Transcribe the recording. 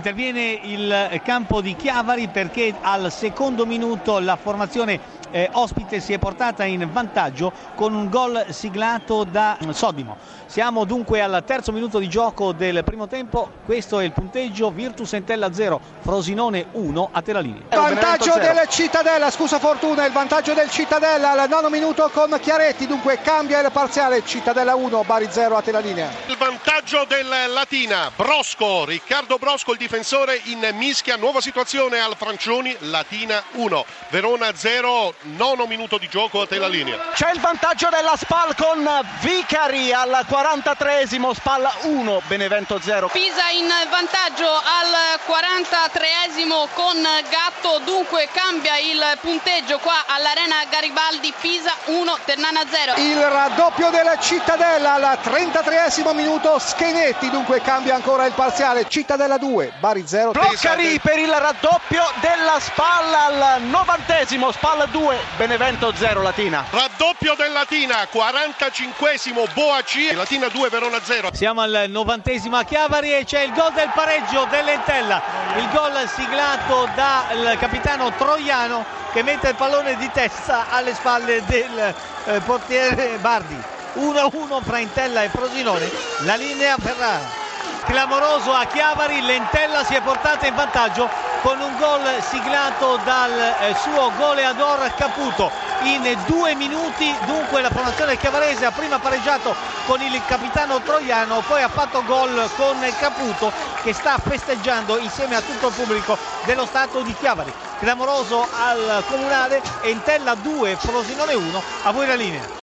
Interviene il campo di Chiavari perché al secondo minuto la formazione eh, ospite si è portata in vantaggio con un gol siglato da Sodimo. Siamo dunque al terzo minuto di gioco del primo tempo, questo è il punteggio Virtus Entella 0, Frosinone 1 a te la linea. Vantaggio del Cittadella, scusa Fortuna, il vantaggio del Cittadella al nono minuto con Chiaretti, dunque cambia il parziale, Cittadella 1, Bari 0 a te la linea. Il vantaggio del Latina, Brosco, Riccardo Brosco il difensore in mischia, nuova situazione al Francioni, Latina 1, Verona 0, nono minuto di gioco a te la linea. C'è il vantaggio della Spal con Vicari al 43esimo, Spal 1, Benevento 0. Pisa in vantaggio al 43esimo con Gatto, dunque cambia il punteggio qua all'Arena Garibaldi, Pisa 1, Ternana 0. Il raddoppio della Cittadella al 33esimo minuto, Schenetti, dunque cambia ancora il parziale, Cittadella 2, Bari 0. Bloccari per il raddoppio della Spal al 90esimo, Spal 2, Benevento 0, Latina. Raddoppio del Latina, 45esimo, Boa C, Latina 2, Verona 0. Siamo al novantesimo a Chiavari e c'è il gol del pareggio dell'Entella, il gol siglato dal capitano Troiano che mette il pallone di testa alle spalle del eh, portiere Bardi. 1-1 fra Entella e Frosinone, la linea Ferrara. Clamoroso a Chiavari, l'Entella si è portata in vantaggio con un gol siglato dal eh, suo goleador Caputo. In due minuti dunque la formazione chiavarese ha prima pareggiato con il capitano Troiano poi ha fatto gol con Caputo che sta festeggiando insieme a tutto il pubblico dello stato di Chiavari. Clamoroso al comunale Entella 2 Frosinone 1 a voi la linea